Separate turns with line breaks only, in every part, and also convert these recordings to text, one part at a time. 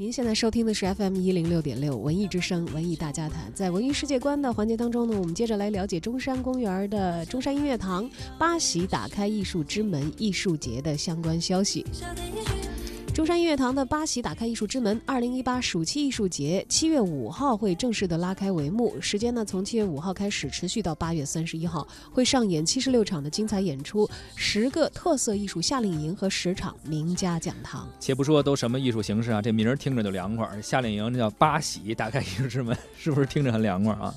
您现在收听的是 FM 一零六点六文艺之声文艺大家谈，在文艺世界观的环节当中呢，我们接着来了解中山公园的中山音乐堂八喜打开艺术之门艺术节的相关消息。中山音乐堂的八喜打开艺术之门，二零一八暑期艺术节七月五号会正式的拉开帷幕，时间呢从七月五号开始，持续到八月三十一号，会上演七十六场的精彩演出，十个特色艺术夏令营和十场名家讲堂。
且不说都什么艺术形式啊，这名儿听着就凉快。夏令营这叫八喜打开艺术之门，是不是听着很凉快啊？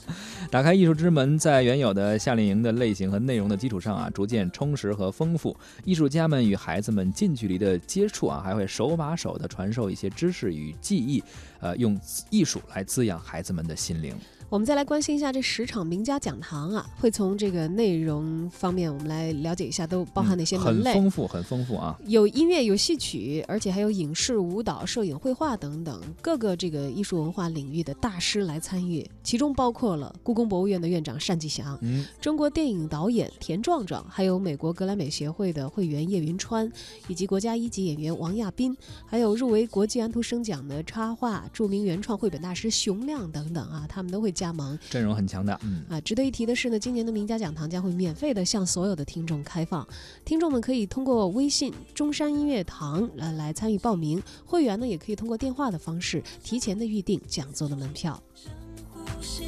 打开艺术之门，在原有的夏令营的类型和内容的基础上啊，逐渐充实和丰富。艺术家们与孩子们近距离的接触啊，还会手把手的传授一些知识与技艺，呃，用艺术来滋养孩子们的心灵。
我们再来关心一下这十场名家讲堂啊，会从这个内容方面，我们来了解一下都包含哪些门类。
很丰富，很丰富啊！
有音乐，有戏曲，而且还有影视、舞蹈、摄影、绘画等等各个这个艺术文化领域的大师来参与，其中包括了故宫博物院的院长单霁翔，
嗯，
中国电影导演田壮壮，还有美国格莱美协会的会员叶云川，以及国家一级演员王亚斌，还有入围国际安徒生奖的插画著名原创绘本大师熊亮等等啊，他们都会加盟。
阵容很强大，嗯
啊，值得一提的是呢，今年的名家讲堂将会免费的向所有的听众开放，听众们可以通过微信中山音乐堂来来参与报名，会员呢也可以通过电话的方式提前的预定讲座的门票。
生